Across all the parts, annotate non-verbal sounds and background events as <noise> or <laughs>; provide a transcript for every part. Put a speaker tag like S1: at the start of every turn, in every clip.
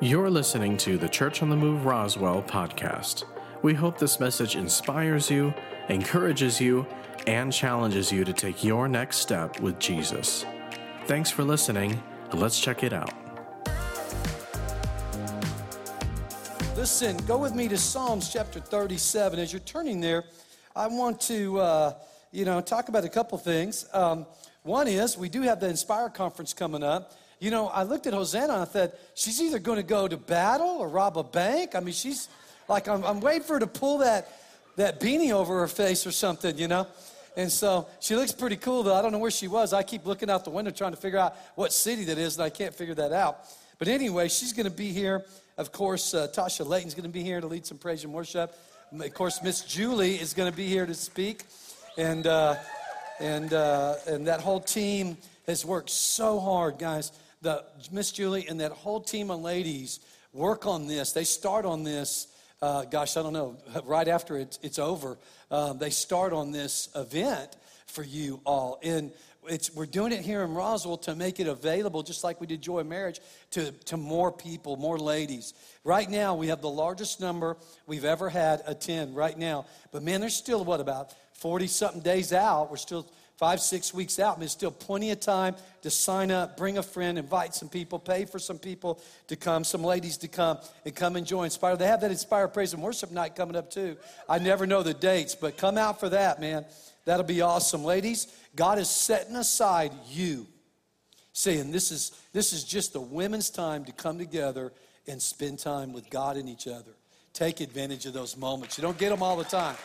S1: You're listening to the Church on the Move Roswell podcast. We hope this message inspires you, encourages you, and challenges you to take your next step with Jesus. Thanks for listening. Let's check it out.
S2: Listen, go with me to Psalms chapter 37. As you're turning there, I want to, uh, you know, talk about a couple things. Um, one is we do have the Inspire conference coming up. You know, I looked at Hosanna and I thought, she's either going to go to battle or rob a bank. I mean, she's like, I'm, I'm waiting for her to pull that, that beanie over her face or something, you know? And so she looks pretty cool, though. I don't know where she was. I keep looking out the window trying to figure out what city that is, and I can't figure that out. But anyway, she's going to be here. Of course, uh, Tasha Layton's going to be here to lead some praise and worship. Of course, Miss Julie is going to be here to speak. And, uh, and, uh, and that whole team has worked so hard, guys the Miss Julie and that whole team of ladies work on this. They start on this. Uh, gosh, I don't know. Right after it's, it's over, um, they start on this event for you all, and it's, we're doing it here in Roswell to make it available, just like we did Joy Marriage, to, to more people, more ladies. Right now, we have the largest number we've ever had attend right now. But man, there's still, what, about 40 something days out? We're still five, six weeks out, there's still plenty of time to sign up, bring a friend, invite some people, pay for some people to come, some ladies to come and come and join Inspire. They have that Inspire Praise and Worship night coming up too. I never know the dates, but come out for that, man. That'll be awesome. Ladies, God is setting aside you, saying this is, this is just the women's time to come together and spend time with God and each other. Take advantage of those moments. You don't get them all the time.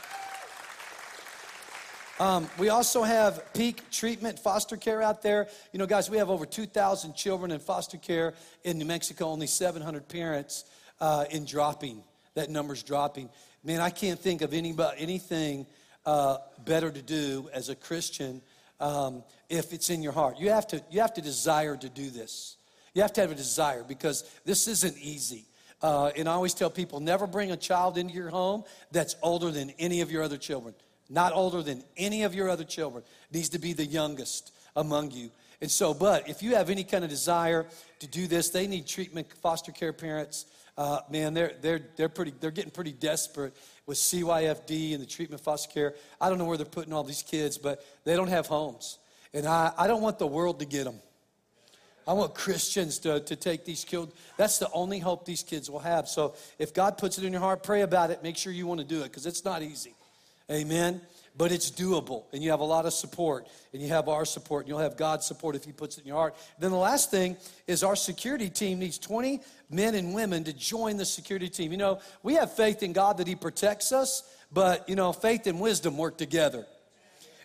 S2: Um, we also have peak treatment foster care out there. You know, guys, we have over 2,000 children in foster care in New Mexico, only 700 parents uh, in dropping. That number's dropping. Man, I can't think of any, anything uh, better to do as a Christian um, if it's in your heart. You have, to, you have to desire to do this. You have to have a desire because this isn't easy. Uh, and I always tell people never bring a child into your home that's older than any of your other children not older than any of your other children, needs to be the youngest among you. And so, but if you have any kind of desire to do this, they need treatment, foster care parents. Uh, man, they're, they're, they're, pretty, they're getting pretty desperate with CYFD and the treatment foster care. I don't know where they're putting all these kids, but they don't have homes. And I, I don't want the world to get them. I want Christians to, to take these kids. That's the only hope these kids will have. So if God puts it in your heart, pray about it. Make sure you want to do it because it's not easy. Amen. But it's doable, and you have a lot of support, and you have our support, and you'll have God's support if He puts it in your heart. Then the last thing is our security team needs 20 men and women to join the security team. You know, we have faith in God that He protects us, but, you know, faith and wisdom work together.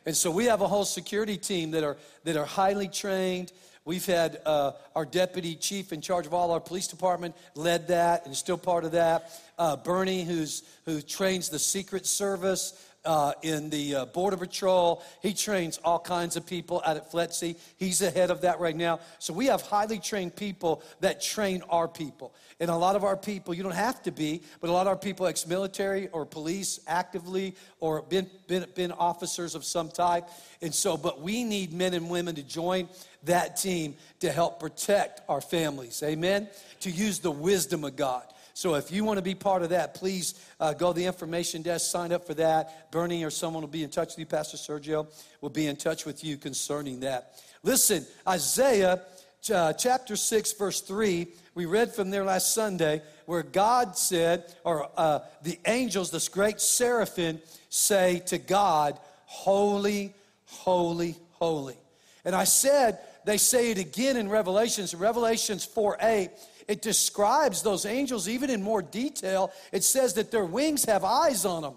S2: And so we have a whole security team that are, that are highly trained. We've had uh, our deputy chief in charge of all our police department led that and still part of that. Uh, Bernie, who's, who trains the Secret Service uh, in the uh, Border Patrol. He trains all kinds of people out at FLETC. He's ahead of that right now. So we have highly trained people that train our people. And a lot of our people, you don't have to be, but a lot of our people, ex military or police, actively, or been, been, been officers of some type. And so, but we need men and women to join that team to help protect our families. Amen? To use the wisdom of God. So if you want to be part of that, please uh, go to the information desk, sign up for that. Bernie or someone will be in touch with you. Pastor Sergio will be in touch with you concerning that. Listen, Isaiah uh, chapter 6, verse 3, we read from there last Sunday where God said, or uh, the angels, this great seraphim, say to God, Holy, holy, holy. And I said, they say it again in Revelations, Revelations 4 8 it describes those angels even in more detail. It says that their wings have eyes on them,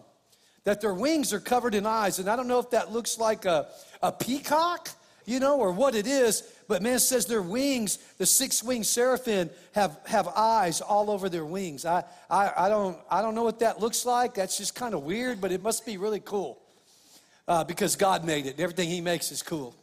S2: that their wings are covered in eyes. And I don't know if that looks like a, a peacock, you know, or what it is, but man says their wings, the six winged seraphim, have, have eyes all over their wings. I, I, I, don't, I don't know what that looks like. That's just kind of weird, but it must be really cool uh, because God made it. Everything He makes is cool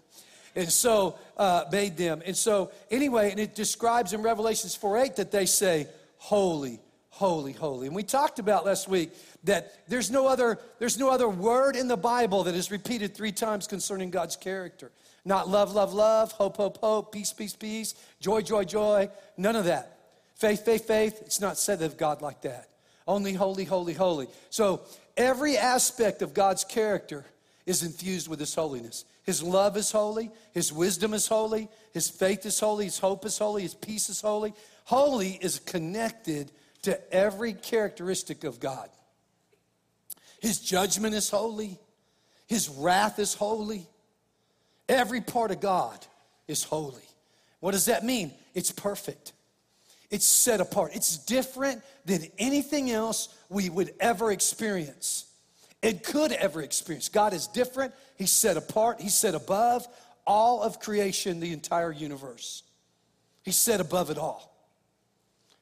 S2: and so uh, made them. And so, anyway, and it describes in Revelations 4 8 that they say, Holy, holy, holy. And we talked about last week that there's no other, there's no other word in the Bible that is repeated three times concerning God's character. Not love, love, love, hope, hope, hope, peace, peace, peace, joy, joy, joy. None of that. Faith, faith, faith. It's not said of God like that. Only holy, holy, holy. So every aspect of God's character is infused with His holiness. His love is holy, His wisdom is holy, His faith is holy, His hope is holy, His peace is holy. Holy is connected to every characteristic of God. His judgment is holy, His wrath is holy. Every part of God is holy. What does that mean? It's perfect. It's set apart. It's different than anything else we would ever experience and could ever experience. God is different. He's set apart. He's set above all of creation, the entire universe. He's set above it all.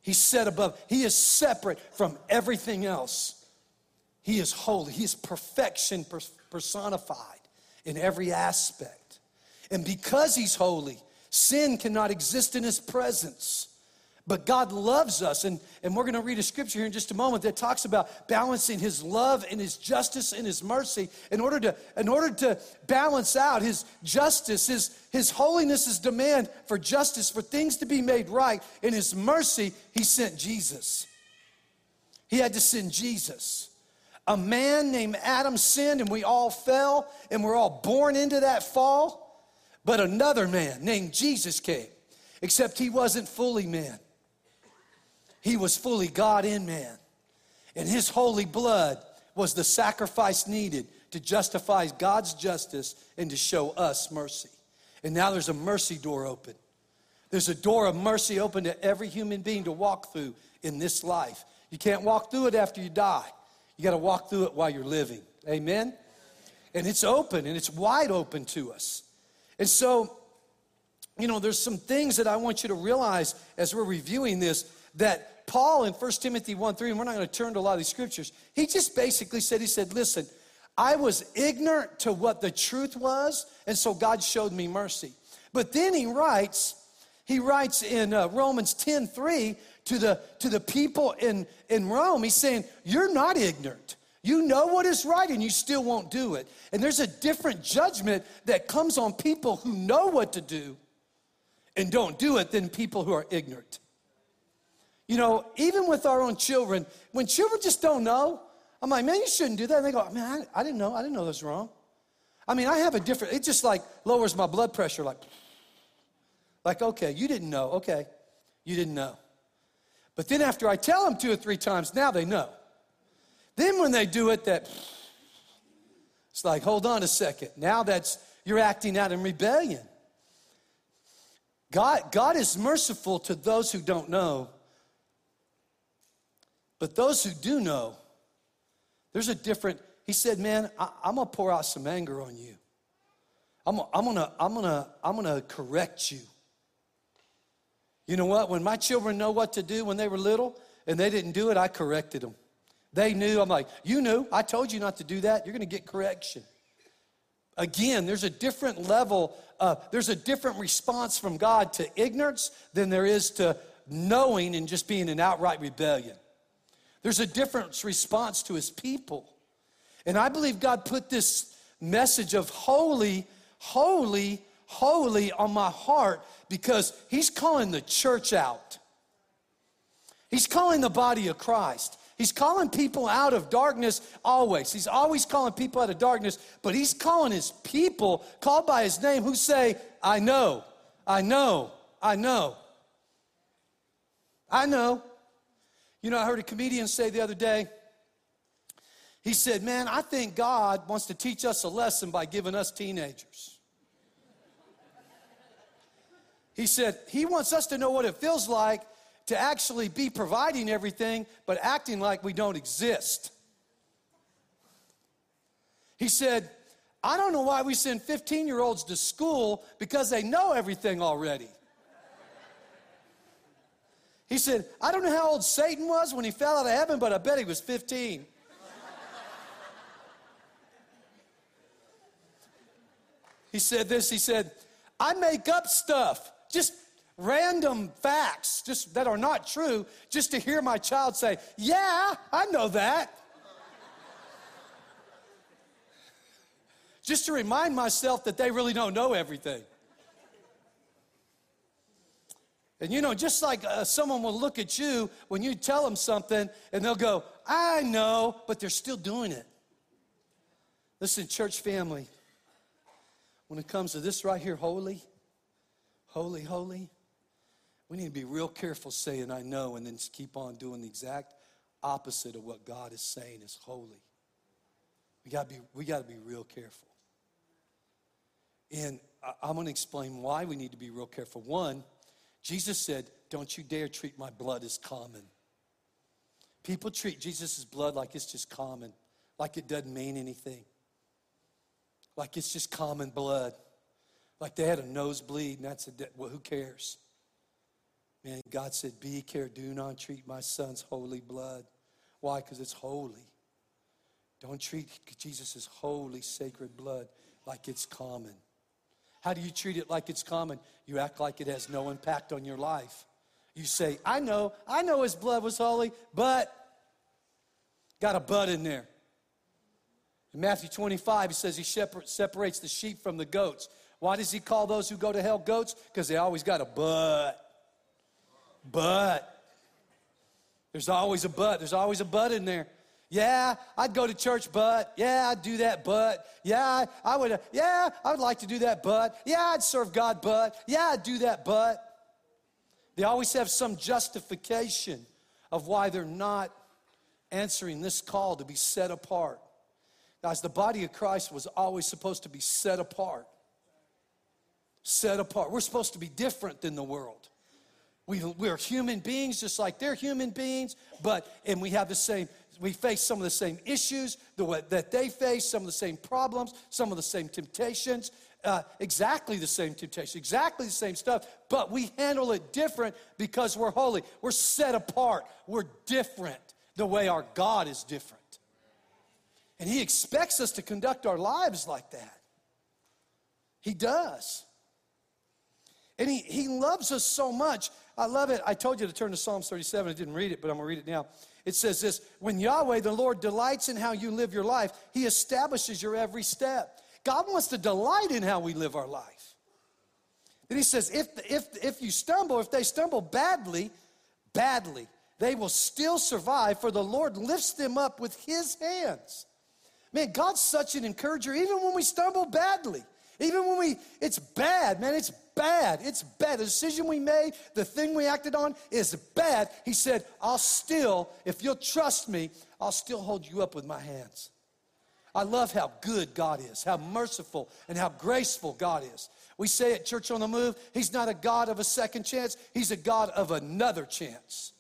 S2: He's set above. He is separate from everything else. He is holy. He is perfection personified in every aspect. And because he's holy, sin cannot exist in his presence. But God loves us, and, and we're going to read a scripture here in just a moment that talks about balancing His love and His justice and His mercy in order to, in order to balance out His justice, His, His holiness, His demand for justice, for things to be made right. In His mercy, He sent Jesus. He had to send Jesus. A man named Adam sinned, and we all fell, and we're all born into that fall. But another man named Jesus came, except he wasn't fully man. He was fully God in man. And his holy blood was the sacrifice needed to justify God's justice and to show us mercy. And now there's a mercy door open. There's a door of mercy open to every human being to walk through in this life. You can't walk through it after you die. You got to walk through it while you're living. Amen? And it's open and it's wide open to us. And so, you know, there's some things that I want you to realize as we're reviewing this that Paul in 1 Timothy 1 3, and we're not going to turn to a lot of these scriptures, he just basically said, he said, listen, I was ignorant to what the truth was, and so God showed me mercy. But then he writes, he writes in uh, Romans 10 3 to the, to the people in, in Rome, he's saying, You're not ignorant. You know what is right and you still won't do it. And there's a different judgment that comes on people who know what to do and don't do it than people who are ignorant. You know, even with our own children, when children just don't know, I'm like, man, you shouldn't do that. And they go, man, I, I didn't know. I didn't know that's wrong. I mean, I have a different, it just like lowers my blood pressure, like, like, okay, you didn't know. Okay, you didn't know. But then after I tell them two or three times, now they know. Then when they do it, that it's like, hold on a second. Now that's you're acting out in rebellion. God, God is merciful to those who don't know, but those who do know, there's a different, he said, man, I, am gonna pour out some anger on you. I'm, I'm gonna, I'm gonna, I'm gonna correct you. You know what? When my children know what to do when they were little and they didn't do it, I corrected them. They knew. I'm like, you knew. I told you not to do that. You're to get correction. Again, there's a different level, uh, there's a different response from God to ignorance than there is to knowing and just being in outright rebellion. There's a different response to his people. And I believe God put this message of holy, holy, holy on my heart because he's calling the church out. He's calling the body of Christ. He's calling people out of darkness always. He's always calling people out of darkness, but he's calling his people, called by his name, who say, I know, I know, I know. I know. You know, I heard a comedian say the other day, he said, Man, I think God wants to teach us a lesson by giving us teenagers. He said, He wants us to know what it feels like to actually be providing everything, but acting like we don't exist. He said, I don't know why we send 15 year olds to school because they know everything already. He said, I don't know how old Satan was when he fell out of heaven, but I bet he was 15. he said this, he said, I make up stuff, just random facts, just that are not true, just to hear my child say, Yeah, I know that. just to remind myself that they really don't know everything. And you know, just like uh, someone will look at you when you tell them something and they'll go, I know, but they're still doing it. Listen, church family, when it comes to this right here, holy, holy, holy, we need to be real careful saying, I know, and then keep on doing the exact opposite of what God is saying is holy. We got to be, we got to be real careful. And I'm going to explain why we need to be real careful. One, Jesus said, Don't you dare treat my blood as common. People treat Jesus' blood like it's just common, like it doesn't mean anything, like it's just common blood, like they had a nosebleed and that's a, de- well, who cares? Man, God said, Be care, do not treat my son's holy blood. Why? Because it's holy. Don't treat Jesus' holy, sacred blood like it's common. How do you treat it like it's common? You act like it has no impact on your life. You say, I know, I know his blood was holy, but got a but in there. In Matthew 25, he says he separates the sheep from the goats. Why does he call those who go to hell goats? Because they always got a but. But. There's always a but. There's always a but in there. Yeah, I'd go to church, but yeah, I'd do that, but yeah, I would, yeah, I would like to do that, but yeah, I'd serve God, but yeah, I'd do that, but. They always have some justification of why they're not answering this call to be set apart. Guys, the body of Christ was always supposed to be set apart. Set apart. We're supposed to be different than the world. We, we're human beings just like they're human beings, but, and we have the same we face some of the same issues that they face, some of the same problems, some of the same temptations, uh, exactly the same temptation, exactly the same stuff, but we handle it different because we're holy. We're set apart. We're different the way our God is different. And He expects us to conduct our lives like that. He does. And He, he loves us so much. I love it. I told you to turn to Psalms 37. I didn't read it, but I'm going to read it now. It says this When Yahweh, the Lord, delights in how you live your life, He establishes your every step. God wants to delight in how we live our life. Then He says, if, if, if you stumble, if they stumble badly, badly, they will still survive, for the Lord lifts them up with His hands. Man, God's such an encourager, even when we stumble badly. Even when we, it's bad, man, it's bad. It's bad. The decision we made, the thing we acted on is bad. He said, I'll still, if you'll trust me, I'll still hold you up with my hands. I love how good God is, how merciful and how graceful God is. We say at Church on the Move, He's not a God of a second chance, He's a God of another chance.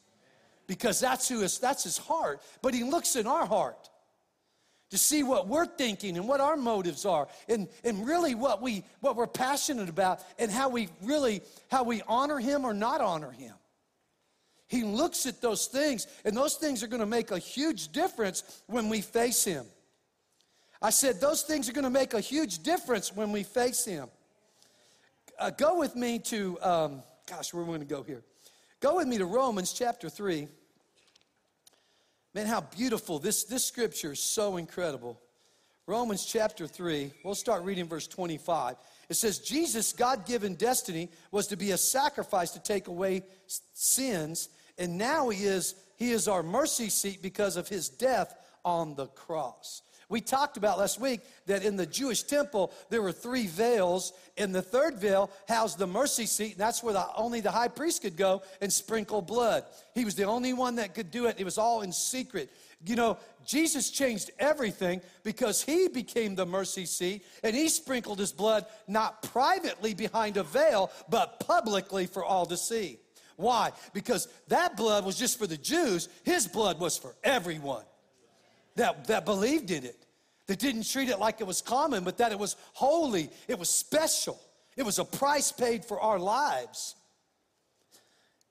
S2: Because that's who is, that's His heart. But He looks in our heart to see what we're thinking and what our motives are and, and really what, we, what we're passionate about and how we really how we honor him or not honor him. He looks at those things and those things are going to make a huge difference when we face him. I said those things are going to make a huge difference when we face him. Uh, go with me to um, gosh where are we going to go here? Go with me to romans chapter 3 Man, how beautiful. This, this scripture is so incredible. Romans chapter 3, we'll start reading verse 25. It says, Jesus' God given destiny was to be a sacrifice to take away sins, and now he is, he is our mercy seat because of his death on the cross. We talked about last week that in the Jewish temple, there were three veils, and the third veil housed the mercy seat, and that's where the, only the high priest could go and sprinkle blood. He was the only one that could do it. It was all in secret. You know, Jesus changed everything because he became the mercy seat and he sprinkled his blood not privately behind a veil, but publicly for all to see. Why? Because that blood was just for the Jews, his blood was for everyone that, that believed in it, that didn't treat it like it was common, but that it was holy, it was special, it was a price paid for our lives.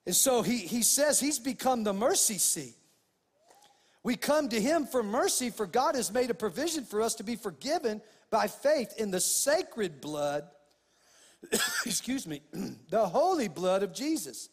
S2: And so he, he says he's become the mercy seat. We come to him for mercy, for God has made a provision for us to be forgiven by faith in the sacred blood, <coughs> excuse me, <clears throat> the holy blood of Jesus.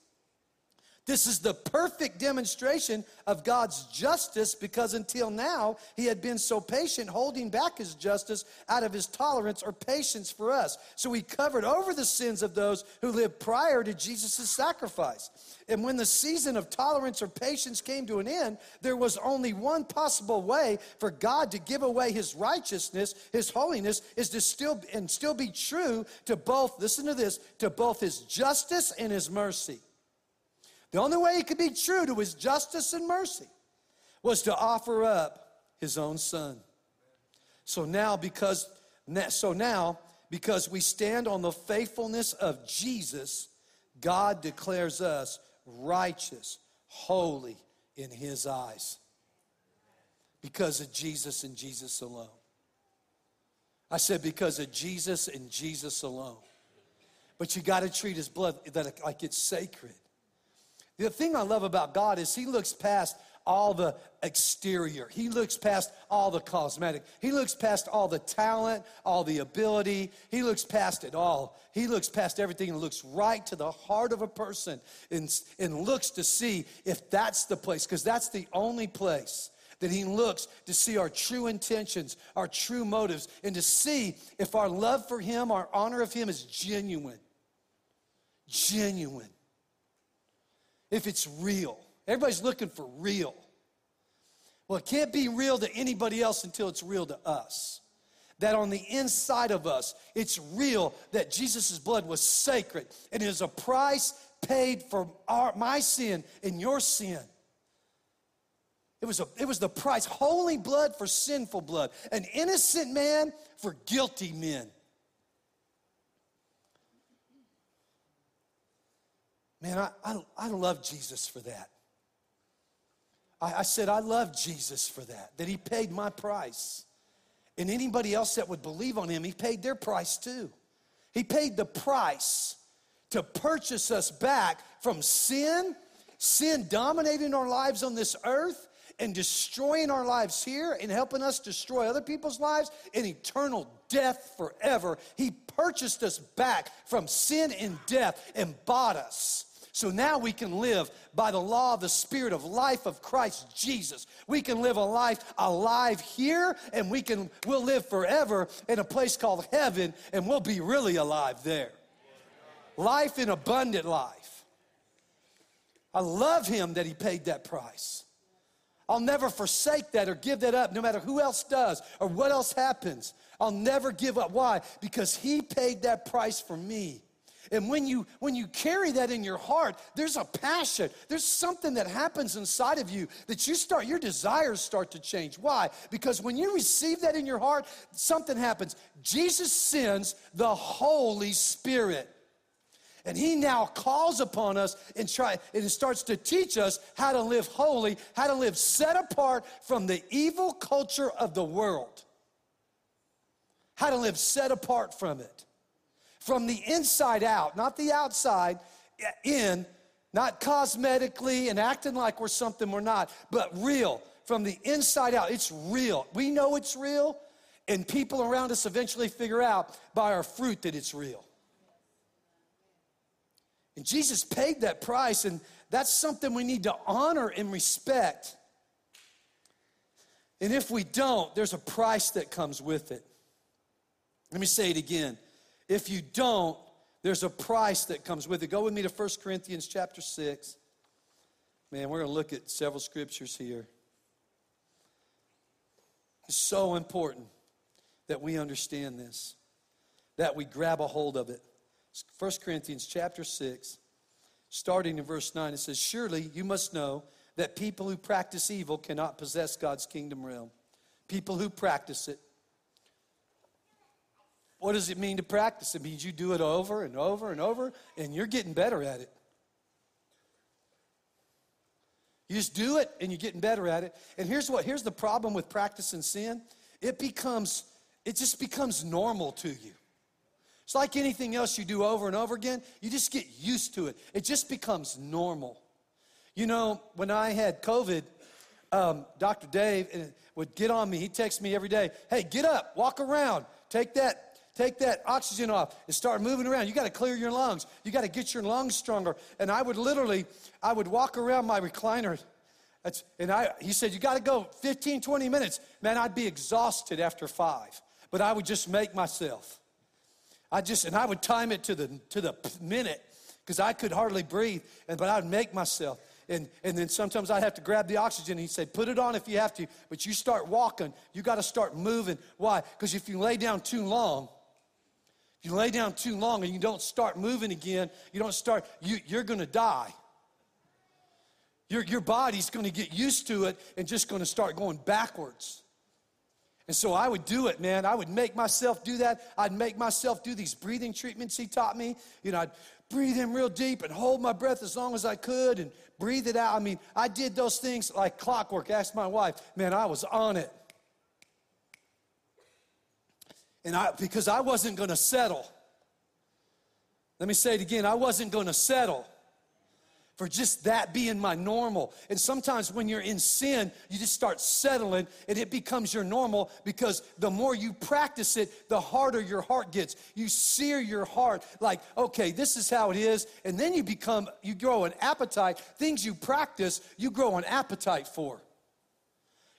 S2: This is the perfect demonstration of God's justice because until now, he had been so patient, holding back his justice out of his tolerance or patience for us. So he covered over the sins of those who lived prior to Jesus' sacrifice. And when the season of tolerance or patience came to an end, there was only one possible way for God to give away his righteousness, his holiness, is to still and still be true to both, listen to this, to both his justice and his mercy. The only way he could be true to his justice and mercy was to offer up his own son. So now, because so now, because we stand on the faithfulness of Jesus, God declares us righteous, holy in his eyes. Because of Jesus and Jesus alone. I said, because of Jesus and Jesus alone. But you got to treat his blood like it's sacred. The thing I love about God is He looks past all the exterior. He looks past all the cosmetic. He looks past all the talent, all the ability. He looks past it all. He looks past everything and looks right to the heart of a person and, and looks to see if that's the place, because that's the only place that He looks to see our true intentions, our true motives, and to see if our love for Him, our honor of Him is genuine. Genuine if it's real. Everybody's looking for real. Well, it can't be real to anybody else until it's real to us. That on the inside of us, it's real that Jesus' blood was sacred and it is a price paid for our, my sin and your sin. It was, a, it was the price, holy blood for sinful blood, an innocent man for guilty men. Man, I, I, I love Jesus for that. I, I said, I love Jesus for that, that he paid my price. And anybody else that would believe on him, he paid their price too. He paid the price to purchase us back from sin, sin dominating our lives on this earth, and destroying our lives here and helping us destroy other people's lives and eternal death forever. He purchased us back from sin and death and bought us. So now we can live by the law of the Spirit of life of Christ Jesus. We can live a life alive here, and we can we'll live forever in a place called heaven, and we'll be really alive there. Life in abundant life. I love him that he paid that price. I'll never forsake that or give that up, no matter who else does or what else happens. I'll never give up. Why? Because he paid that price for me. And when you when you carry that in your heart, there's a passion. There's something that happens inside of you that you start your desires start to change. Why? Because when you receive that in your heart, something happens. Jesus sends the Holy Spirit. And he now calls upon us and try and starts to teach us how to live holy, how to live set apart from the evil culture of the world. How to live set apart from it from the inside out, not the outside in, not cosmetically and acting like we're something we're not, but real, from the inside out. It's real. We know it's real, and people around us eventually figure out by our fruit that it's real. And Jesus paid that price, and that's something we need to honor and respect. And if we don't, there's a price that comes with it. Let me say it again. If you don't, there's a price that comes with it. Go with me to 1 Corinthians chapter 6. Man, we're going to look at several scriptures here. It's so important that we understand this, that we grab a hold of it. 1 Corinthians chapter 6, starting in verse 9, it says, Surely you must know that people who practice evil cannot possess God's kingdom realm. People who practice it. What does it mean to practice? It means you do it over and over and over, and you're getting better at it. You just do it and you're getting better at it. And here's what here's the problem with practicing sin. It becomes it just becomes normal to you. It's like anything else you do over and over again, you just get used to it. It just becomes normal. You know, when I had COVID, um, Dr. Dave would get on me. He texts me every day, hey, get up, walk around, take that take that oxygen off and start moving around. You got to clear your lungs. You got to get your lungs stronger. And I would literally, I would walk around my recliner. That's, and I, he said, you got to go 15, 20 minutes. Man, I'd be exhausted after five. But I would just make myself. I just, and I would time it to the, to the minute because I could hardly breathe. And, but I would make myself. And, and then sometimes I'd have to grab the oxygen. He said, put it on if you have to, but you start walking. You got to start moving. Why? Because if you lay down too long, if you lay down too long and you don't start moving again, you don't start, you, you're going to die. Your, your body's going to get used to it and just going to start going backwards. And so I would do it, man. I would make myself do that. I'd make myself do these breathing treatments he taught me. You know, I'd breathe in real deep and hold my breath as long as I could and breathe it out. I mean, I did those things like clockwork. Ask my wife. Man, I was on it. And I, because I wasn't going to settle. Let me say it again. I wasn't going to settle for just that being my normal. And sometimes when you're in sin, you just start settling and it becomes your normal because the more you practice it, the harder your heart gets. You sear your heart like, okay, this is how it is. And then you become, you grow an appetite. Things you practice, you grow an appetite for.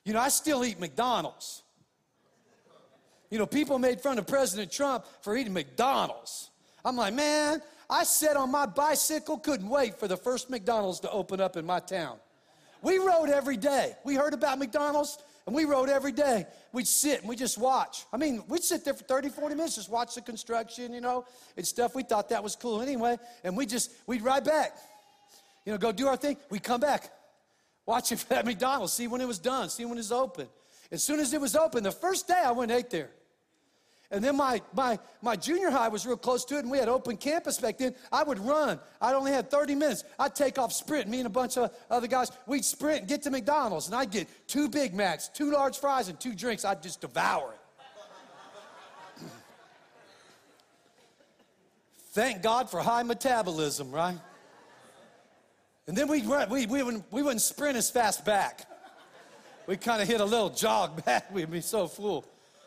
S2: You know, I still eat McDonald's. You know, people made fun of President Trump for eating McDonald's. I'm like, man, I sat on my bicycle, couldn't wait for the first McDonald's to open up in my town. We rode every day. We heard about McDonald's and we rode every day. We'd sit and we just watch. I mean, we'd sit there for 30, 40 minutes, just watch the construction, you know, and stuff. We thought that was cool anyway. And we just, we'd ride back. You know, go do our thing. We'd come back, watch it <laughs> for that McDonald's, see when it was done, see when it was open. As soon as it was open, the first day I went and ate there. And then my, my, my junior high was real close to it, and we had open campus back then. I would run. I'd only had 30 minutes. I'd take off sprint. Me and a bunch of other guys, we'd sprint and get to McDonald's, and I'd get two Big Macs, two large fries, and two drinks. I'd just devour it. <clears throat> Thank God for high metabolism, right? And then we'd run, we, we, wouldn't, we wouldn't sprint as fast back. We kind of hit a little jog <laughs> back. We'd be so full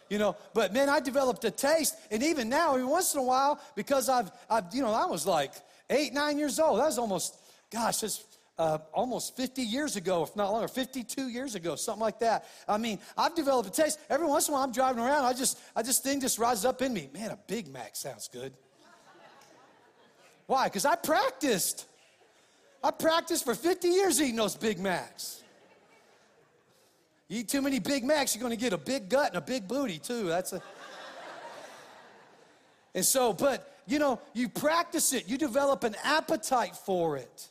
S2: you know. But man, I developed a taste, and even now, every once in a while, because I've, I've you know, I was like eight, nine years old. That was almost, gosh, that's uh, almost 50 years ago, if not longer, 52 years ago, something like that. I mean, I've developed a taste. Every once in a while, I'm driving around, I just, I just thing just rises up in me. Man, a Big Mac sounds good. Why? Because I practiced. I practiced for 50 years eating those Big Macs. You eat too many Big Macs, you're going to get a big gut and a big booty too. That's a. <laughs> and so, but you know, you practice it, you develop an appetite for it.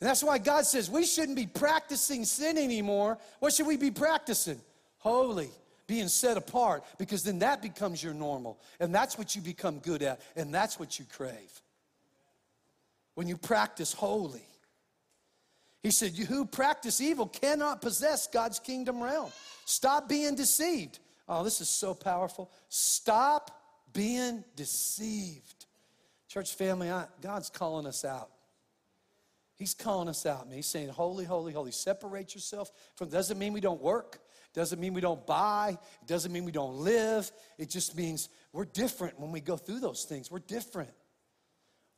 S2: And that's why God says we shouldn't be practicing sin anymore. What should we be practicing? Holy, being set apart, because then that becomes your normal. And that's what you become good at, and that's what you crave. When you practice holy. He said, You who practice evil cannot possess God's kingdom realm. Stop being deceived. Oh, this is so powerful. Stop being deceived. Church family, I, God's calling us out. He's calling us out. He's saying, Holy, holy, holy. Separate yourself from, doesn't mean we don't work. Doesn't mean we don't buy. It doesn't mean we don't live. It just means we're different when we go through those things. We're different.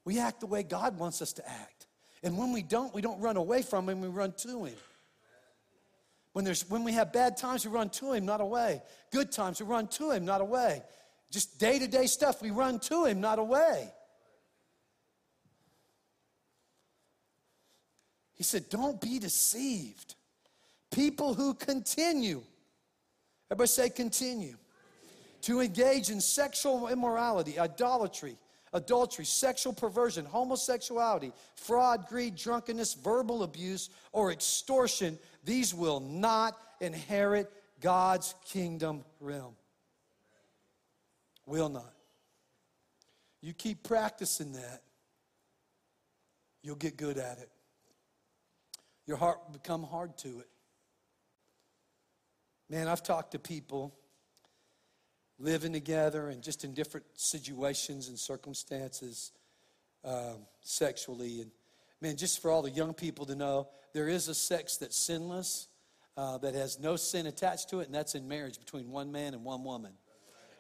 S2: We act the way God wants us to act. And when we don't, we don't run away from him, we run to him. When, there's, when we have bad times, we run to him, not away. Good times, we run to him, not away. Just day to day stuff, we run to him, not away. He said, Don't be deceived. People who continue, everybody say continue, to engage in sexual immorality, idolatry, adultery, sexual perversion, homosexuality, fraud, greed, drunkenness, verbal abuse, or extortion, these will not inherit God's kingdom realm. Will not. You keep practicing that, you'll get good at it. Your heart will become hard to it. Man, I've talked to people living together and just in different situations and circumstances um, sexually. And man, just for all the young people to know, there is a sex that's sinless, uh, that has no sin attached to it, and that's in marriage between one man and one woman.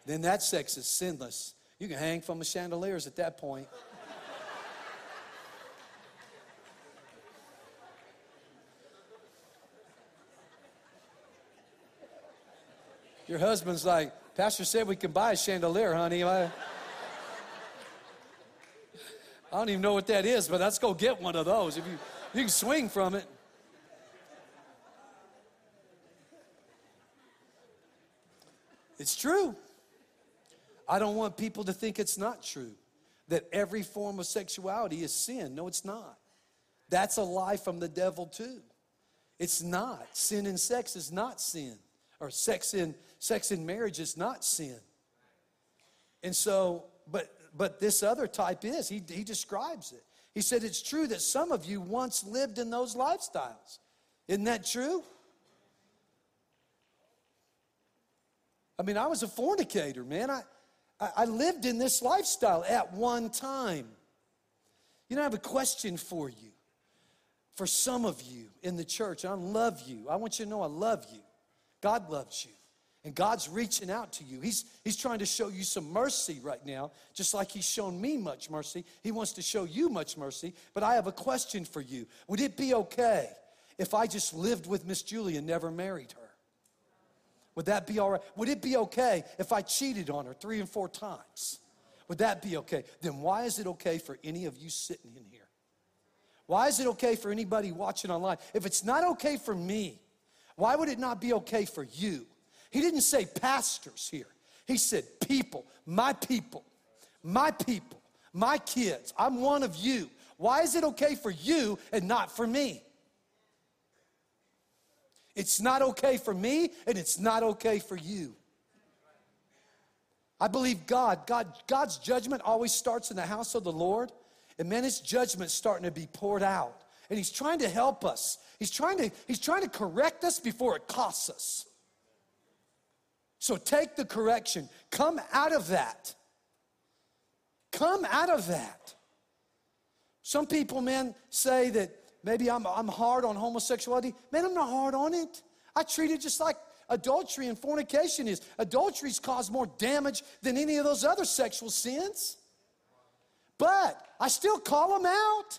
S2: then that sex is sinless. You can hang from the chandeliers at that point. Your husband's like, Pastor said we can buy a chandelier, honey. I, I don't even know what that is, but let's go get one of those. If you, you can swing from it. It's true. I don't want people to think it's not true, that every form of sexuality is sin. No, it's not. That's a lie from the devil, too. It's not. Sin in sex is not sin, or sex in, sex in marriage is not sin. And so, but, but this other type is, he, he describes it. He said, It's true that some of you once lived in those lifestyles. Isn't that true? I mean, I was a fornicator, man. I, I lived in this lifestyle at one time. You know, I have a question for you. For some of you in the church, I love you. I want you to know I love you. God loves you. And God's reaching out to you. He's, he's trying to show you some mercy right now, just like He's shown me much mercy. He wants to show you much mercy. But I have a question for you. Would it be okay if I just lived with Miss Julie and never married her? Would that be all right? Would it be okay if I cheated on her three and four times? Would that be okay? Then why is it okay for any of you sitting in here? Why is it okay for anybody watching online? If it's not okay for me, why would it not be okay for you? He didn't say pastors here. He said people, my people, my people, my kids. I'm one of you. Why is it okay for you and not for me? It's not okay for me and it's not okay for you. I believe God, God, God's judgment always starts in the house of the Lord. And man, his judgment's starting to be poured out. And he's trying to help us. He's trying to, he's trying to correct us before it costs us. So take the correction. Come out of that. Come out of that. Some people, man, say that maybe I'm, I'm hard on homosexuality. Man, I'm not hard on it. I treat it just like adultery and fornication is. Adultery's caused more damage than any of those other sexual sins. But I still call them out.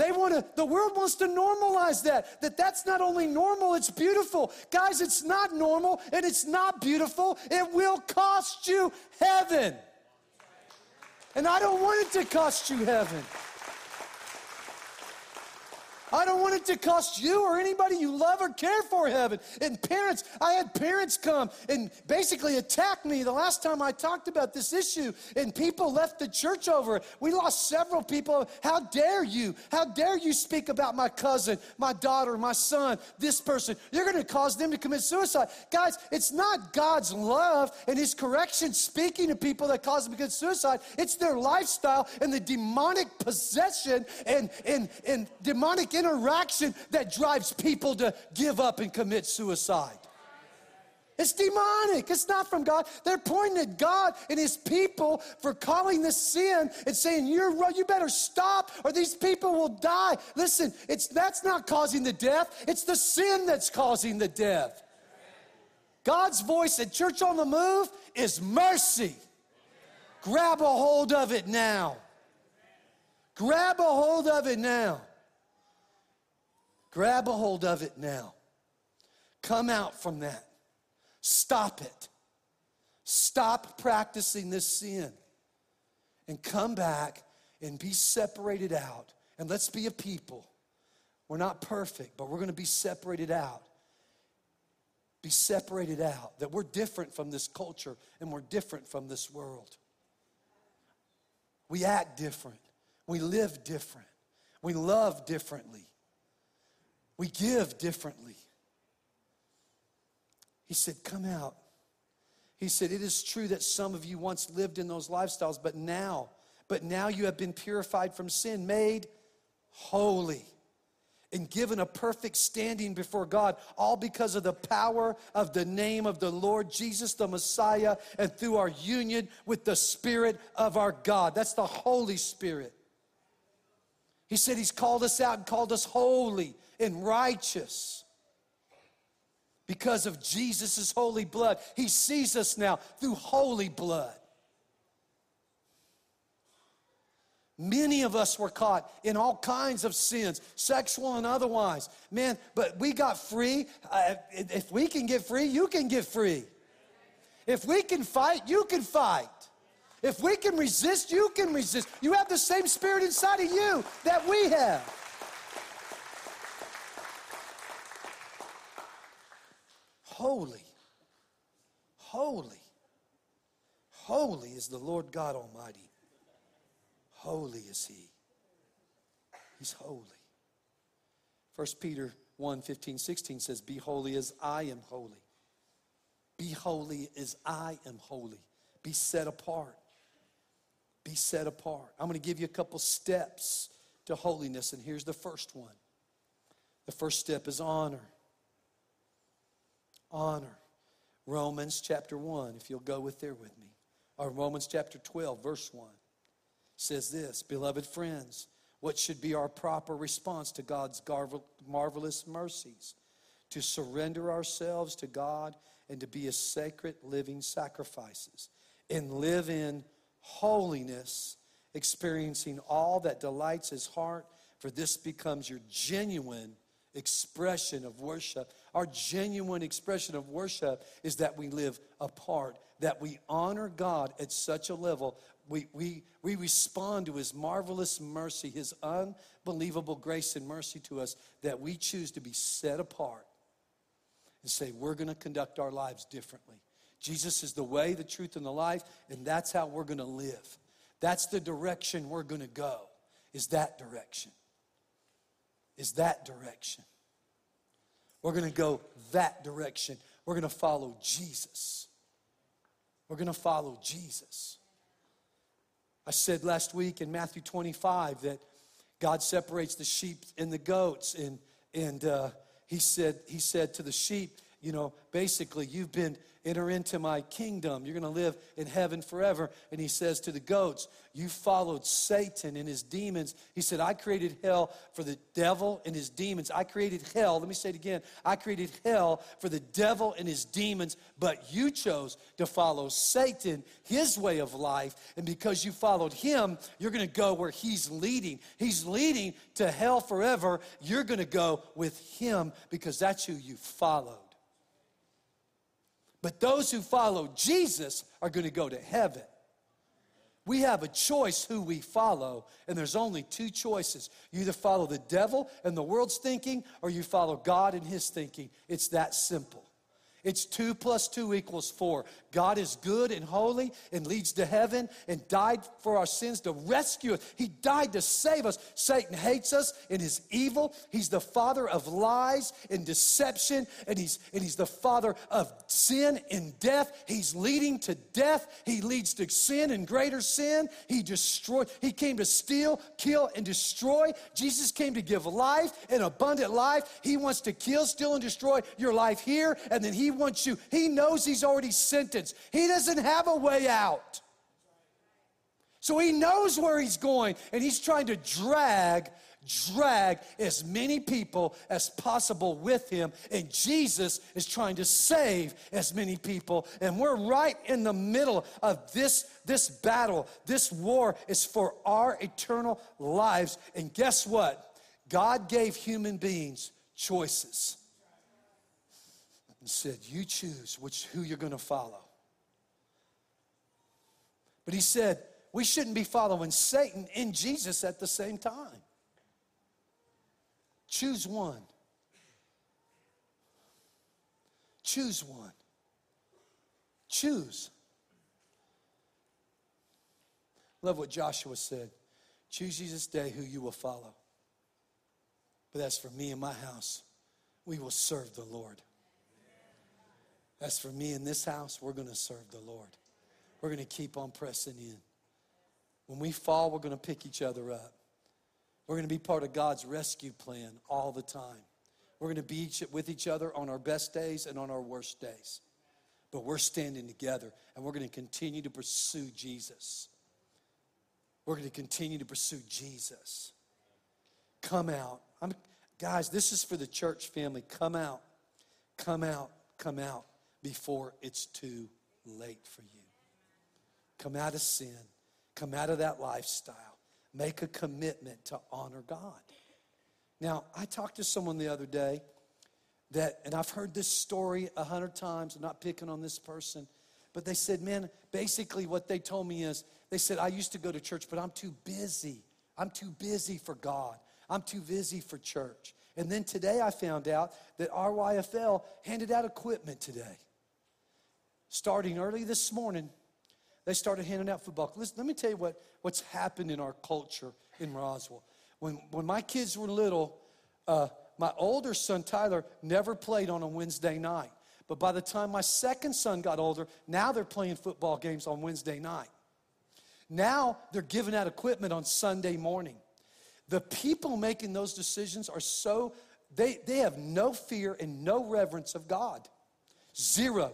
S2: They want to, the world wants to normalize that. That that's not only normal, it's beautiful. Guys, it's not normal and it's not beautiful. It will cost you heaven. And I don't want it to cost you heaven. I don't want it to cost you or anybody you love or care for heaven. And parents, I had parents come and basically attack me the last time I talked about this issue, and people left the church over it. We lost several people. How dare you? How dare you speak about my cousin, my daughter, my son, this person? You're going to cause them to commit suicide. Guys, it's not God's love and His correction speaking to people that cause them to commit suicide. It's their lifestyle and the demonic possession and, and, and demonic interaction that drives people to give up and commit suicide. It's demonic. It's not from God. They're pointing at God and His people for calling this sin and saying, "You're you better stop, or these people will die." Listen, it's that's not causing the death. It's the sin that's causing the death. God's voice at Church on the Move is mercy. Grab a hold of it now. Grab a hold of it now. Grab a hold of it now. Come out from that. Stop it. Stop practicing this sin and come back and be separated out. And let's be a people. We're not perfect, but we're going to be separated out. Be separated out. That we're different from this culture and we're different from this world. We act different. We live different. We love differently. We give differently. He said, Come out. He said, It is true that some of you once lived in those lifestyles, but now, but now you have been purified from sin, made holy, and given a perfect standing before God, all because of the power of the name of the Lord Jesus, the Messiah, and through our union with the Spirit of our God. That's the Holy Spirit. He said He's called us out and called us holy and righteous because of Jesus' holy blood. He sees us now through holy blood. Many of us were caught in all kinds of sins, sexual and otherwise. Man, but we got free. Uh, if we can get free, you can get free. If we can fight, you can fight. If we can resist, you can resist. You have the same spirit inside of you that we have. Holy, holy, holy is the Lord God Almighty. Holy is he. He's holy. 1 Peter 1 15, 16 says, Be holy as I am holy. Be holy as I am holy. Be set apart. Be set apart. I'm going to give you a couple steps to holiness, and here's the first one. The first step is honor. Honor. Romans chapter 1, if you'll go with there with me. Or Romans chapter 12, verse 1 says this Beloved friends, what should be our proper response to God's marvelous mercies? To surrender ourselves to God and to be a sacred living sacrifices and live in holiness, experiencing all that delights his heart, for this becomes your genuine expression of worship. Our genuine expression of worship is that we live apart, that we honor God at such a level we, we, we respond to his marvelous mercy, his unbelievable grace and mercy to us, that we choose to be set apart and say, we're going to conduct our lives differently. Jesus is the way, the truth, and the life, and that's how we're going to live. That's the direction we're going to go, is that direction. Is that direction. We're going to go that direction. We're going to follow Jesus. We're going to follow Jesus. I said last week in Matthew 25 that God separates the sheep and the goats, and and uh, he said he said to the sheep, you know, basically you've been enter into my kingdom. You're going to live in heaven forever. And he says to the goats, You followed Satan and his demons. He said, I created hell for the devil and his demons. I created hell. Let me say it again. I created hell for the devil and his demons, but you chose to follow Satan, his way of life. And because you followed him, you're going to go where he's leading. He's leading to hell forever. You're going to go with him because that's who you followed. But those who follow Jesus are going to go to heaven. We have a choice who we follow, and there's only two choices. You either follow the devil and the world's thinking, or you follow God and his thinking. It's that simple. It's two plus two equals four. God is good and holy and leads to heaven and died for our sins to rescue us. He died to save us. Satan hates us and is evil. He's the father of lies and deception, and he's, and he's the father of sin and death. He's leading to death. He leads to sin and greater sin. He destroyed, he came to steal, kill, and destroy. Jesus came to give life and abundant life. He wants to kill, steal, and destroy your life here, and then he wants you. He knows He's already sentenced, He doesn't have a way out. So He knows where He's going, and He's trying to drag drag as many people as possible with him. And Jesus is trying to save as many people. And we're right in the middle of this, this battle. This war is for our eternal lives. And guess what? God gave human beings choices and said, You choose which who you're going to follow. But he said, we shouldn't be following Satan and Jesus at the same time. Choose one. Choose one. Choose. Love what Joshua said. Choose this day who you will follow. But as for me and my house, we will serve the Lord. As for me in this house, we're going to serve the Lord. We're going to keep on pressing in. When we fall, we're going to pick each other up. We're going to be part of God's rescue plan all the time. We're going to be each, with each other on our best days and on our worst days. But we're standing together and we're going to continue to pursue Jesus. We're going to continue to pursue Jesus. Come out. I'm, guys, this is for the church family. Come out. Come out come out before it's too late for you. Come out of sin, come out of that lifestyle, make a commitment to honor God. Now, I talked to someone the other day that, and I've heard this story a hundred times, I'm not picking on this person, but they said, man, basically what they told me is, they said, I used to go to church, but I'm too busy. I'm too busy for God. I'm too busy for church. And then today I found out that RYFL handed out equipment today. Starting early this morning, they started handing out football. Listen, let me tell you what, what's happened in our culture in Roswell. When, when my kids were little, uh, my older son, Tyler, never played on a Wednesday night. But by the time my second son got older, now they're playing football games on Wednesday night. Now they're giving out equipment on Sunday morning. The people making those decisions are so, they, they have no fear and no reverence of God. Zero.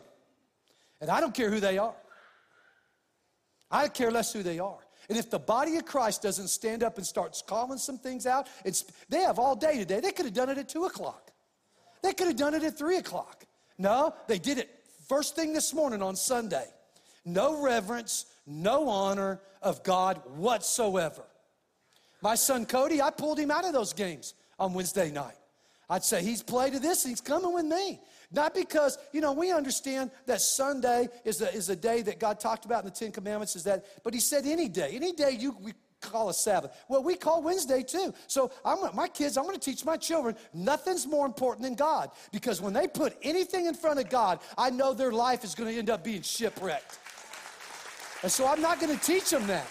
S2: And I don't care who they are. I care less who they are. And if the body of Christ doesn't stand up and starts calling some things out, they have all day today. They could have done it at 2 o'clock. They could have done it at 3 o'clock. No, they did it first thing this morning on Sunday. No reverence, no honor of God whatsoever. My son Cody, I pulled him out of those games on Wednesday night. I'd say he's played to this, he's coming with me. Not because, you know, we understand that Sunday is a, is a day that God talked about in the Ten Commandments, is that, but he said any day, any day you we call a Sabbath. Well, we call Wednesday too. So I'm, my kids, I'm going to teach my children nothing's more important than God. Because when they put anything in front of God, I know their life is going to end up being shipwrecked. And so I'm not going to teach them that.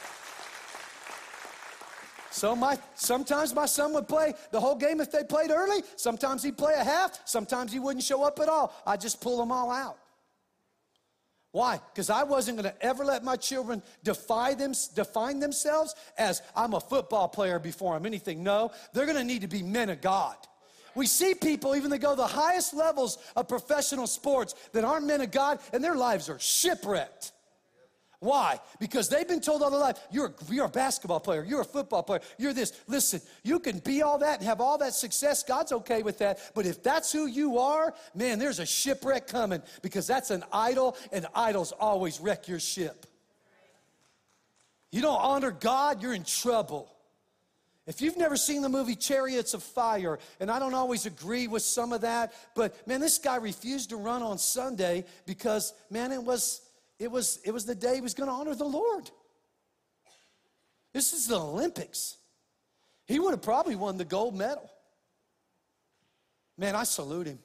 S2: So my sometimes my son would play the whole game if they played early. Sometimes he'd play a half. Sometimes he wouldn't show up at all. I just pull them all out. Why? Because I wasn't going to ever let my children defy them, define themselves as I'm a football player before I'm anything. No, they're going to need to be men of God. We see people, even they go the highest levels of professional sports, that aren't men of God, and their lives are shipwrecked. Why? Because they've been told all their life, you're, you're a basketball player, you're a football player, you're this. Listen, you can be all that and have all that success. God's okay with that. But if that's who you are, man, there's a shipwreck coming because that's an idol, and idols always wreck your ship. You don't honor God, you're in trouble. If you've never seen the movie Chariots of Fire, and I don't always agree with some of that, but man, this guy refused to run on Sunday because, man, it was it was, it was the day he was going to honor the Lord. This is the Olympics. He would have probably won the gold medal. Man, I salute him.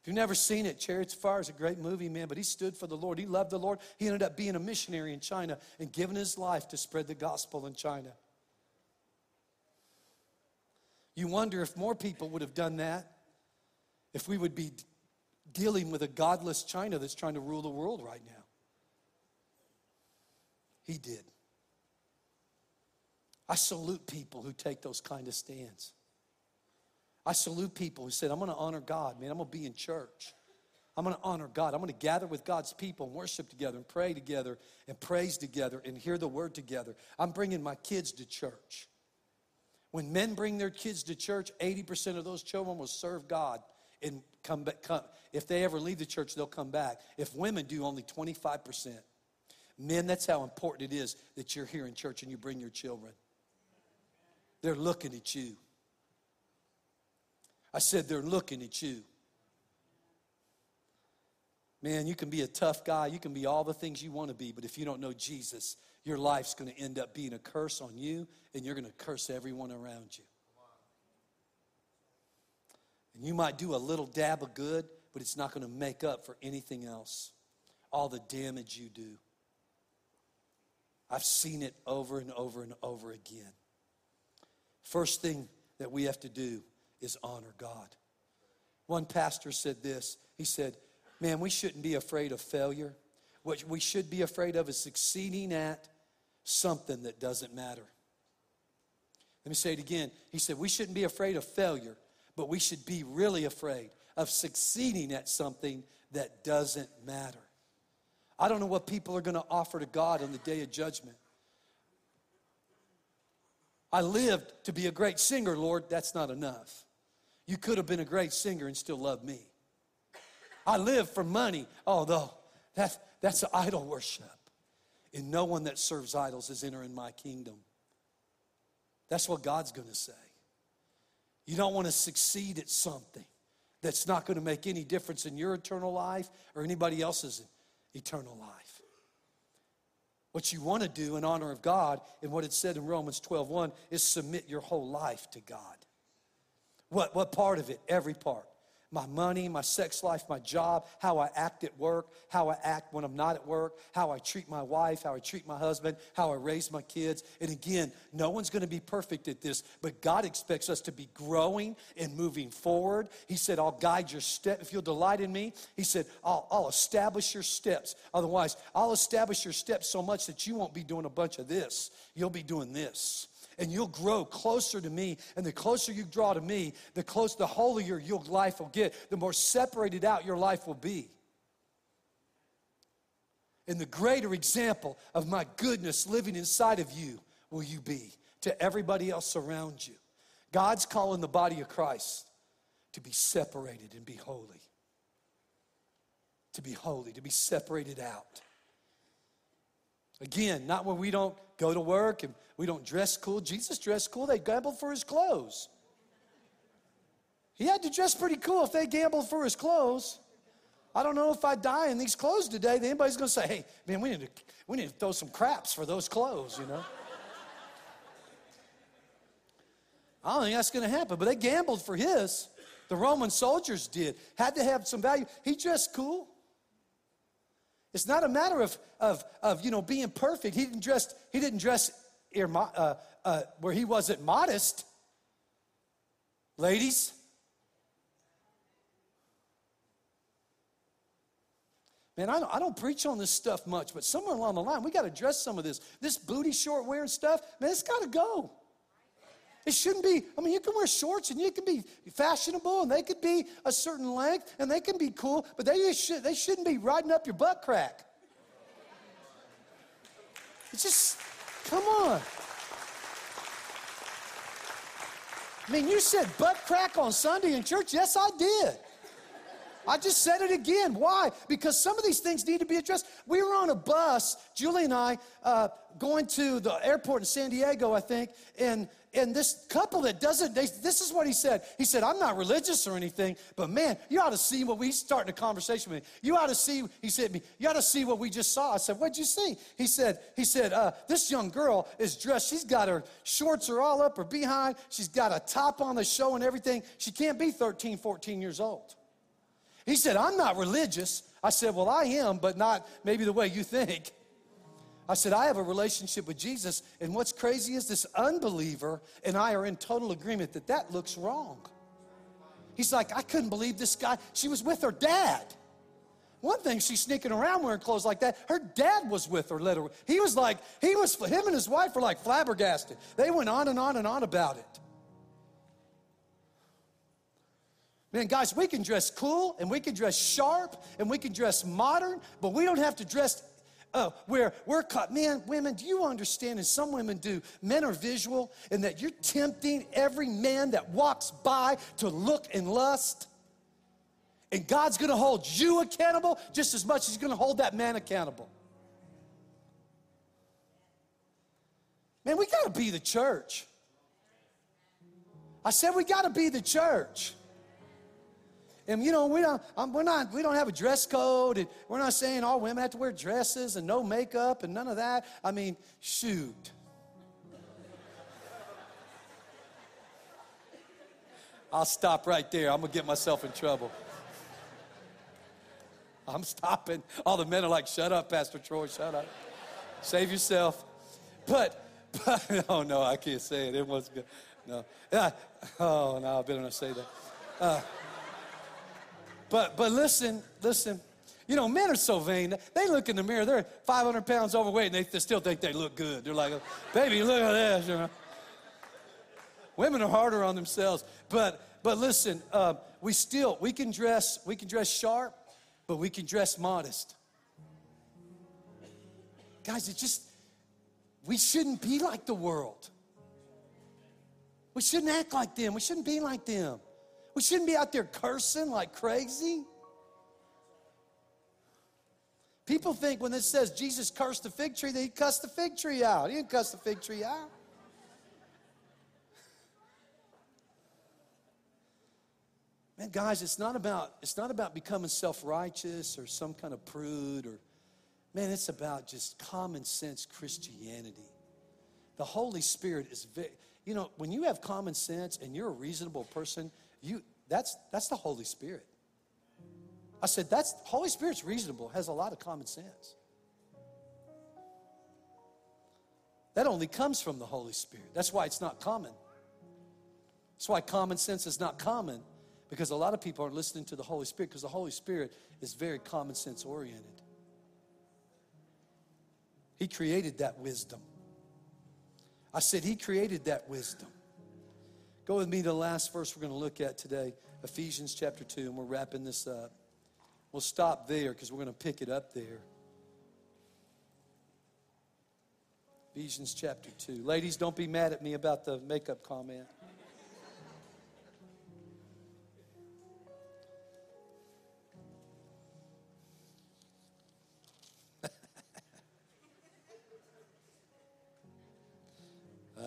S2: If you've never seen it, Chariots of Fire is a great movie, man, but he stood for the Lord. He loved the Lord. He ended up being a missionary in China and giving his life to spread the gospel in China. You wonder if more people would have done that, if we would be dealing with a godless China that's trying to rule the world right now. He did. I salute people who take those kind of stands. I salute people who said, I'm going to honor God, man. I'm going to be in church. I'm going to honor God. I'm going to gather with God's people and worship together and pray together and praise together and hear the word together. I'm bringing my kids to church. When men bring their kids to church, 80% of those children will serve God and come back. Come, if they ever leave the church, they'll come back. If women do, only 25%. Men, that's how important it is that you're here in church and you bring your children. They're looking at you. I said, they're looking at you. Man, you can be a tough guy. You can be all the things you want to be, but if you don't know Jesus, your life's going to end up being a curse on you, and you're going to curse everyone around you. And you might do a little dab of good, but it's not going to make up for anything else, all the damage you do. I've seen it over and over and over again. First thing that we have to do is honor God. One pastor said this he said, Man, we shouldn't be afraid of failure. What we should be afraid of is succeeding at something that doesn't matter. Let me say it again. He said, We shouldn't be afraid of failure but we should be really afraid of succeeding at something that doesn't matter. I don't know what people are going to offer to God on the day of judgment. I lived to be a great singer, Lord. That's not enough. You could have been a great singer and still love me. I live for money. Although that's, that's idol worship. And no one that serves idols is entering my kingdom. That's what God's going to say. You don't want to succeed at something that's not going to make any difference in your eternal life or anybody else's eternal life. What you want to do in honor of God, and what it said in Romans 12:1, is submit your whole life to God. What, what part of it? Every part my money, my sex life, my job, how I act at work, how I act when I'm not at work, how I treat my wife, how I treat my husband, how I raise my kids. And again, no one's going to be perfect at this, but God expects us to be growing and moving forward. He said, I'll guide your step. If you'll delight in me, He said, I'll, I'll establish your steps. Otherwise, I'll establish your steps so much that you won't be doing a bunch of this. You'll be doing this and you'll grow closer to me. And the closer you draw to me, the closer, the holier your life will get, the more separated out your life will be. And the greater example of my goodness living inside of you will you be to everybody else around you. God's calling the body of Christ to be separated and be holy. To be holy, to be separated out. Again, not when we don't go to work and we don't dress cool. Jesus dressed cool. They gambled for his clothes. He had to dress pretty cool if they gambled for his clothes. I don't know if I die in these clothes today, then anybody's to say, hey, man, we need, to, we need to throw some craps for those clothes, you know? I don't think that's to happen, but they gambled for his. The Roman soldiers did. Had to have some value. He dressed cool. It's not a matter of, of, of you know, being perfect. He didn't dress, he didn't dress uh, uh, where he wasn't modest. Ladies, Man, I don't, I don't, preach on this stuff much, but somewhere along the line, we got to address some of this. This booty short wearing stuff, man, it's got to go. It shouldn't be, I mean, you can wear shorts and you can be fashionable and they could be a certain length and they can be cool, but they, should, they shouldn't be riding up your butt crack. It's just, come on. I mean, you said butt crack on Sunday in church. Yes, I did. I just said it again. Why? Because some of these things need to be addressed. We were on a bus, Julie and I, uh, going to the airport in San Diego, I think, and and this couple that doesn't, they, this is what he said. He said, I'm not religious or anything, but man, you ought to see what we starting a conversation with me. You ought to see, he said me, you ought to see what we just saw. I said, what'd you see? He said, he said, uh, this young girl is dressed, she's got her shorts are all up her behind. She's got a top on the show and everything. She can't be 13, 14 years old. He said, I'm not religious. I said, well, I am, but not maybe the way you think. I said, I have a relationship with Jesus, and what's crazy is this unbeliever and I are in total agreement that that looks wrong. He's like, I couldn't believe this guy. She was with her dad. One thing, she's sneaking around wearing clothes like that. Her dad was with her, literally. He was like, he was, him and his wife were like flabbergasted. They went on and on and on about it. Man, guys, we can dress cool and we can dress sharp and we can dress modern, but we don't have to dress uh, where we're caught. Man, women, do you understand? And some women do. Men are visual, and that you're tempting every man that walks by to look and lust. And God's gonna hold you accountable just as much as He's gonna hold that man accountable. Man, we gotta be the church. I said we gotta be the church. And you know, we don't, um, we're not, we don't have a dress code, and we're not saying all women have to wear dresses and no makeup and none of that. I mean, shoot. I'll stop right there. I'm gonna get myself in trouble. I'm stopping. All the men are like, shut up, Pastor Troy, shut up. Save yourself. But, but, <laughs> oh no, I can't say it. It was good. No. Yeah. Oh no, I better not say that. Uh, but but listen, listen. You know, men are so vain. They look in the mirror. They're 500 pounds overweight, and they, they still think they look good. They're like, "Baby, look at this." You know. Women are harder on themselves. But but listen, uh, we still we can dress we can dress sharp, but we can dress modest. Guys, it just we shouldn't be like the world. We shouldn't act like them. We shouldn't be like them. We shouldn't be out there cursing like crazy. People think when this says Jesus cursed the fig tree, that he cussed the fig tree out. He didn't cuss the fig tree out. Man, guys, it's not about it's not about becoming self-righteous or some kind of prude or man, it's about just common sense Christianity. The Holy Spirit is you know, when you have common sense and you're a reasonable person, you that's that's the Holy Spirit. I said, that's Holy Spirit's reasonable, has a lot of common sense. That only comes from the Holy Spirit. That's why it's not common. That's why common sense is not common because a lot of people aren't listening to the Holy Spirit because the Holy Spirit is very common sense oriented. He created that wisdom. I said, He created that wisdom. Go with me to the last verse we're going to look at today, Ephesians chapter 2, and we're wrapping this up. We'll stop there because we're going to pick it up there. Ephesians chapter 2. Ladies, don't be mad at me about the makeup comment.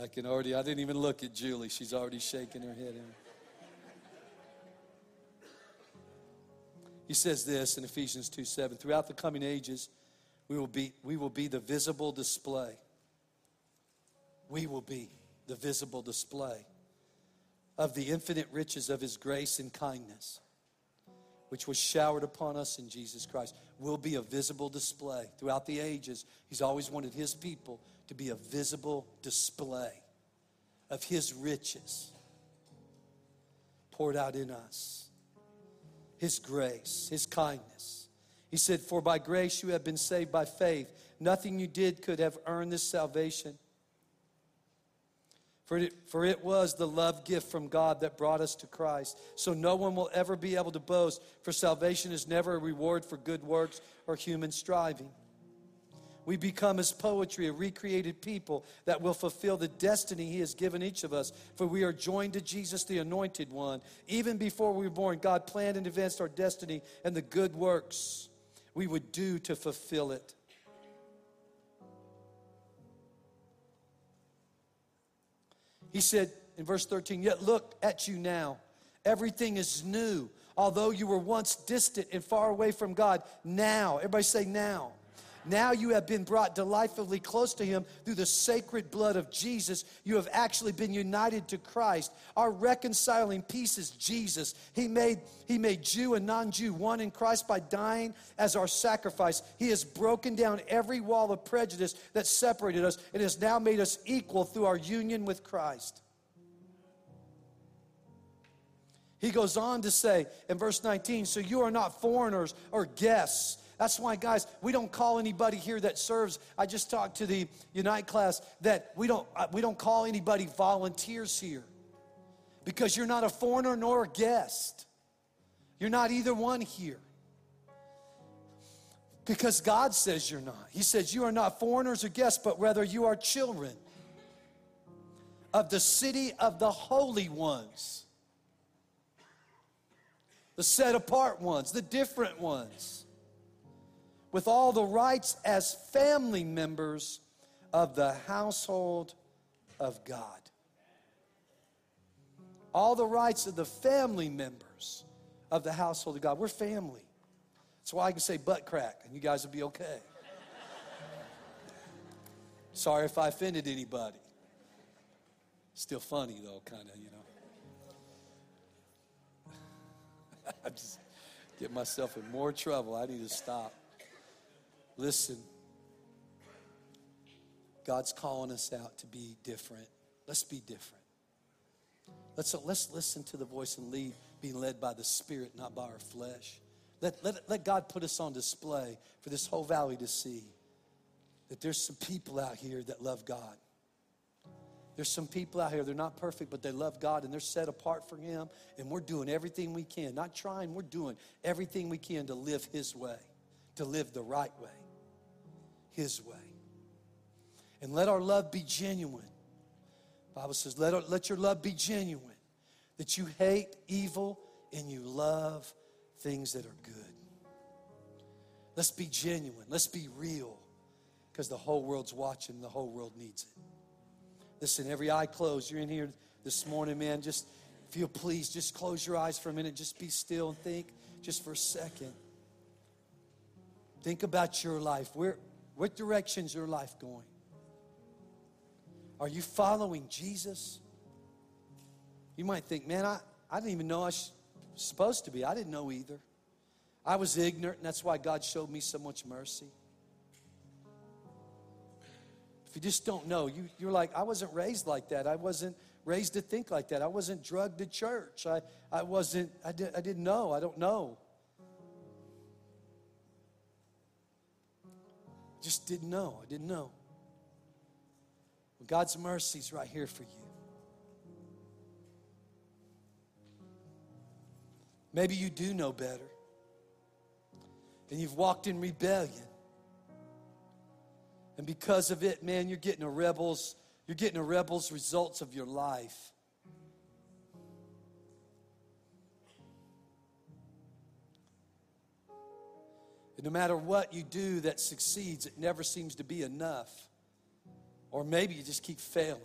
S2: I can already, I didn't even look at Julie. She's already shaking her head. He says this in Ephesians 2 7 Throughout the coming ages, we will be, we will be the visible display. We will be the visible display of the infinite riches of His grace and kindness, which was showered upon us in Jesus Christ. Will be a visible display throughout the ages. He's always wanted His people to be a visible display of His riches poured out in us, His grace, His kindness. He said, For by grace you have been saved by faith. Nothing you did could have earned this salvation. For it, for it was the love gift from God that brought us to Christ. So no one will ever be able to boast, for salvation is never a reward for good works or human striving. We become as poetry, a recreated people that will fulfill the destiny He has given each of us. For we are joined to Jesus, the Anointed One. Even before we were born, God planned and advanced our destiny and the good works we would do to fulfill it. He said in verse 13, Yet look at you now. Everything is new. Although you were once distant and far away from God, now, everybody say now now you have been brought delightfully close to Him through the sacred blood of Jesus. You have actually been united to Christ. Our reconciling peace is Jesus. He made, he made Jew and non Jew one in Christ by dying as our sacrifice. He has broken down every wall of prejudice that separated us and has now made us equal through our union with Christ. He goes on to say in verse 19, so you are not foreigners or guests that's why, guys, we don't call anybody here that serves. I just talked to the Unite class that we don't, uh, we don't call anybody volunteers here because you're not a foreigner nor a guest. You're not either one here. Because God says you're not. He says you are not foreigners or guests, but rather you are children of the city of the holy ones, the set apart ones, the different ones with all the rights as family members of the household of God. All the rights of the family members of the household of God. We're family. That's why I can say butt crack and you guys will be okay. Sorry if I offended anybody. Still funny though, kind of, you know. <laughs> I just get myself in more trouble. I need to stop. Listen, God's calling us out to be different. Let's be different. Let's, let's listen to the voice and lead, being led by the Spirit, not by our flesh. Let, let, let God put us on display for this whole valley to see that there's some people out here that love God. There's some people out here, they're not perfect, but they love God and they're set apart for Him. And we're doing everything we can, not trying, we're doing everything we can to live His way, to live the right way. His way. And let our love be genuine. The Bible says, let, our, let your love be genuine, that you hate evil and you love things that are good. Let's be genuine. Let's be real. Because the whole world's watching, the whole world needs it. Listen, every eye closed. You're in here this morning, man. Just feel please, just close your eyes for a minute. Just be still and think just for a second. Think about your life. Where, what direction's your life going? Are you following Jesus? You might think, man, I, I didn't even know I was supposed to be. I didn't know either. I was ignorant, and that's why God showed me so much mercy. If you just don't know, you, you're like, I wasn't raised like that. I wasn't raised to think like that. I wasn't drugged to church. I, I wasn't, I, did, I didn't know. I don't know. Just didn't know. I didn't know. Well, God's mercy's right here for you. Maybe you do know better. And you've walked in rebellion. And because of it, man, you're getting a rebel's, you're getting a rebel's results of your life. And no matter what you do that succeeds, it never seems to be enough. Or maybe you just keep failing.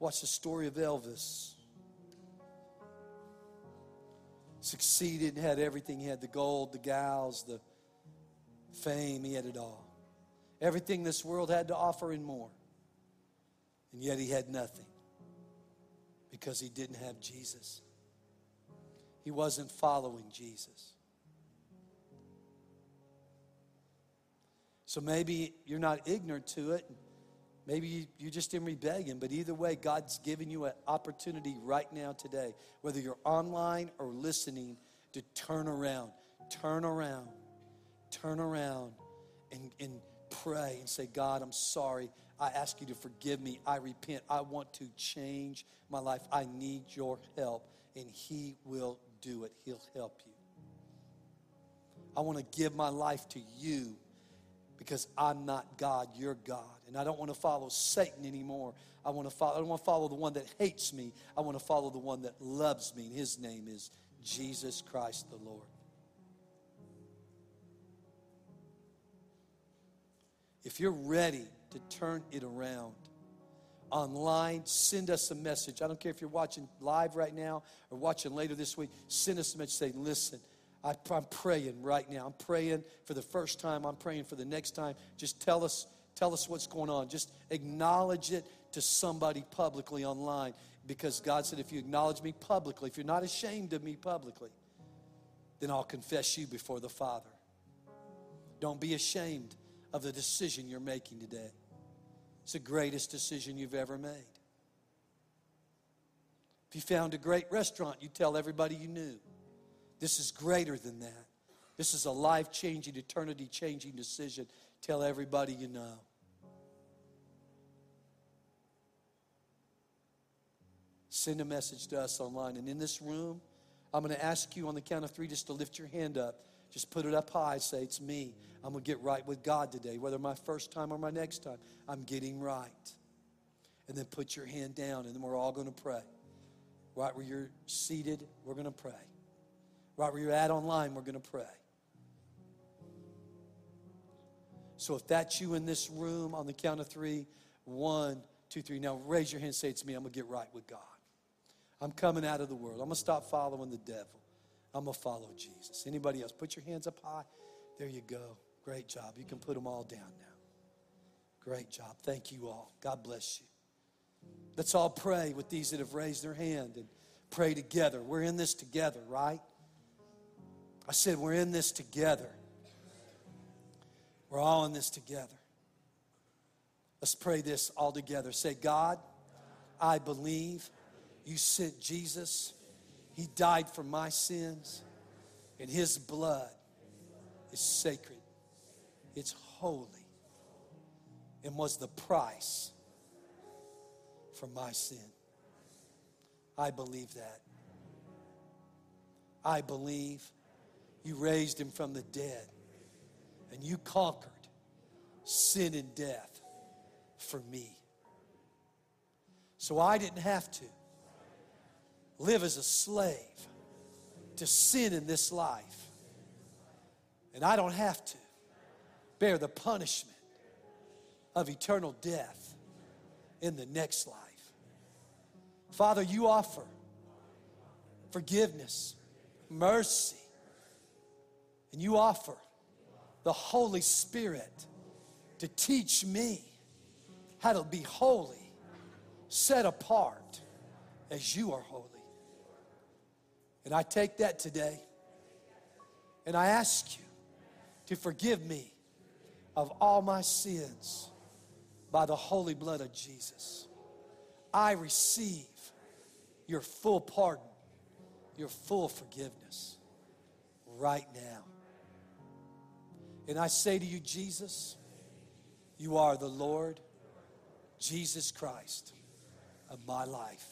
S2: Watch the story of Elvis. Succeeded and had everything. He had the gold, the gals, the fame. He had it all. Everything this world had to offer and more. And yet he had nothing because he didn't have Jesus. He wasn't following Jesus. So maybe you're not ignorant to it. Maybe you're just in rebellion, but either way, God's giving you an opportunity right now today, whether you're online or listening, to turn around. Turn around. Turn around and, and pray and say, God, I'm sorry. I ask you to forgive me. I repent. I want to change my life. I need your help. And He will do it, He'll help you. I want to give my life to you because I'm not God, you're God. And I don't want to follow Satan anymore. I want to follow, I don't want to follow the one that hates me. I want to follow the one that loves me. And his name is Jesus Christ the Lord. If you're ready to turn it around, online, send us a message. I don't care if you're watching live right now or watching later this week. Send us a message. Say, listen, I, am praying right now. I'm praying for the first time. I'm praying for the next time. Just tell us, tell us what's going on. Just acknowledge it to somebody publicly online. Because God said, if you acknowledge me publicly, if you're not ashamed of me publicly, then I'll confess you before the Father. Don't be ashamed of the decision you're making today. It's the greatest decision you've ever made. If you found a great restaurant, you tell everybody you knew. This is greater than that. This is a life changing, eternity changing decision. Tell everybody you know. Send a message to us online. And in this room, I'm going to ask you on the count of three just to lift your hand up. Just put it up high. Say, It's me. I'm going to get right with God today, whether my first time or my next time. I'm getting right. And then put your hand down, and then we're all going to pray. Right where you're seated, we're going to pray. Right where you're at online, we're going to pray. So if that's you in this room on the count of three, one, two, three. Now raise your hand, say it's me. I'm going to get right with God. I'm coming out of the world. I'm going to stop following the devil. I'm going to follow Jesus. Anybody else? Put your hands up high. There you go. Great job. You can put them all down now. Great job. Thank you all. God bless you. Let's all pray with these that have raised their hand and pray together. We're in this together, right? I said, We're in this together. We're all in this together. Let's pray this all together. Say, God, I believe you sent Jesus. He died for my sins, and his blood is sacred, it's holy, and was the price for my sin. I believe that. I believe you raised him from the dead and you conquered sin and death for me. So I didn't have to. live as a slave to sin in this life. And I don't have to bear the punishment of eternal death in the next life. Father, you offer forgiveness, mercy, and you offer the Holy Spirit to teach me how to be holy, set apart as you are holy. And I take that today and I ask you to forgive me of all my sins by the holy blood of Jesus. I receive your full pardon, your full forgiveness right now. And I say to you, Jesus, you are the Lord, Jesus Christ of my life.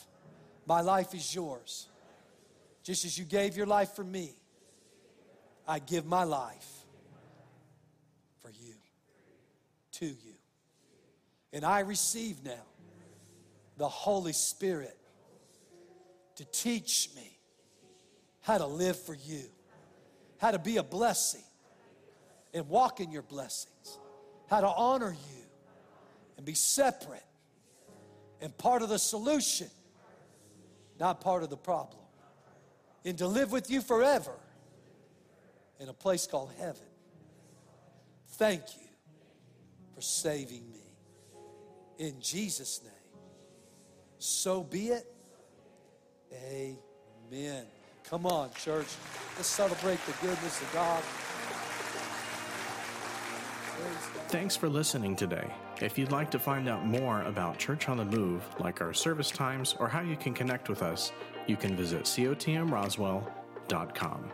S2: My life is yours. Just as you gave your life for me, I give my life for you, to you. And I receive now the Holy Spirit to teach me how to live for you, how to be a blessing and walk in your blessings, how to honor you and be separate and part of the solution, not part of the problem, and to live with you forever in a place called heaven. Thank you for saving me. In Jesus' name. So be it. Amen. Come on, church. Let's celebrate the goodness of God.
S1: Thanks for listening today. If you'd like to find out more about Church on the Move, like our service times or how you can connect with us, you can visit cotmroswell.com.